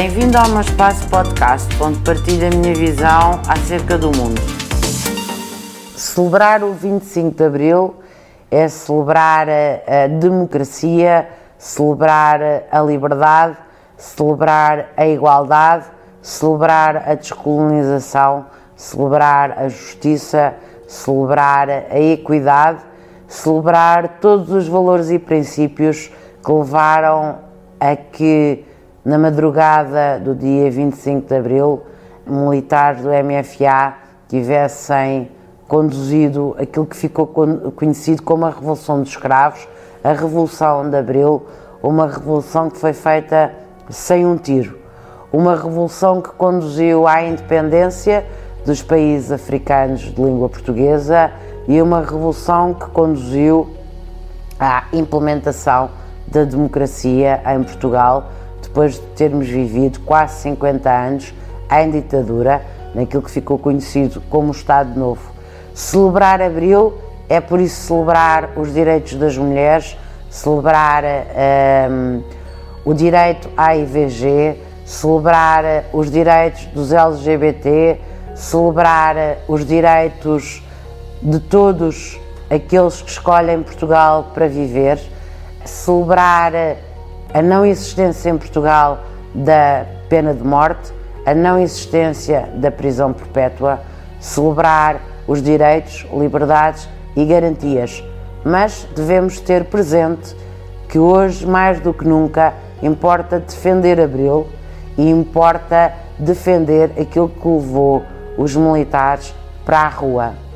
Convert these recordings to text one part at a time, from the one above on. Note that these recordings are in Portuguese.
Bem-vindo ao meu espaço podcast, onde partilho a minha visão acerca do mundo. Celebrar o 25 de Abril é celebrar a, democracia, celebrar a liberdade, celebrar a igualdade, celebrar a descolonização, celebrar a justiça, celebrar a equidade, celebrar todos os valores e princípios que levaram a que na madrugada do dia 25 de abril, militares do MFA tivessem conduzido aquilo que ficou conhecido como a Revolução dos Escravos, a Revolução de Abril, uma revolução que foi feita sem um tiro, uma revolução que conduziu à independência dos países africanos de língua portuguesa e uma revolução que conduziu à implementação da democracia em Portugal depois de termos vivido quase 50 anos em ditadura, naquilo que ficou conhecido como Estado Novo. Celebrar Abril é por isso celebrar os direitos das mulheres, celebrar um, o direito à IVG, celebrar os direitos dos LGBT, celebrar os direitos de todos aqueles que escolhem Portugal para viver, celebrar a não existência em Portugal da pena de morte, a não existência da prisão perpétua, celebrar os direitos, liberdades e garantias. Mas devemos ter presente que hoje, mais do que nunca, importa defender Abril e importa defender aquilo que levou os militares para a rua.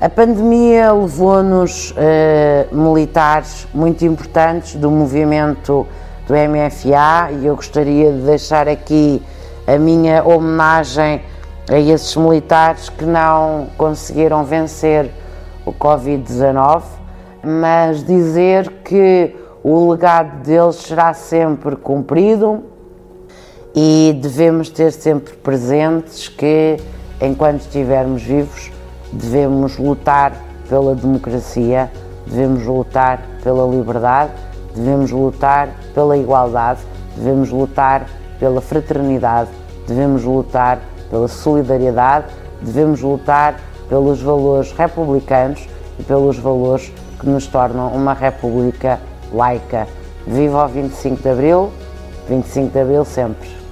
A pandemia levou-nos eh, militares muito importantes do movimento do MFA e eu gostaria de deixar aqui a minha homenagem a esses militares que não conseguiram vencer o Covid-19, mas dizer que o legado deles será sempre cumprido e devemos ter sempre presentes que, enquanto estivermos vivos, devemos lutar pela democracia, devemos lutar pela liberdade, devemos lutar pela igualdade, devemos lutar pela fraternidade, devemos lutar pela solidariedade, devemos lutar pelos valores republicanos e pelos valores que nos tornam uma república laica. Viva o 25 de Abril, 25 de Abril sempre!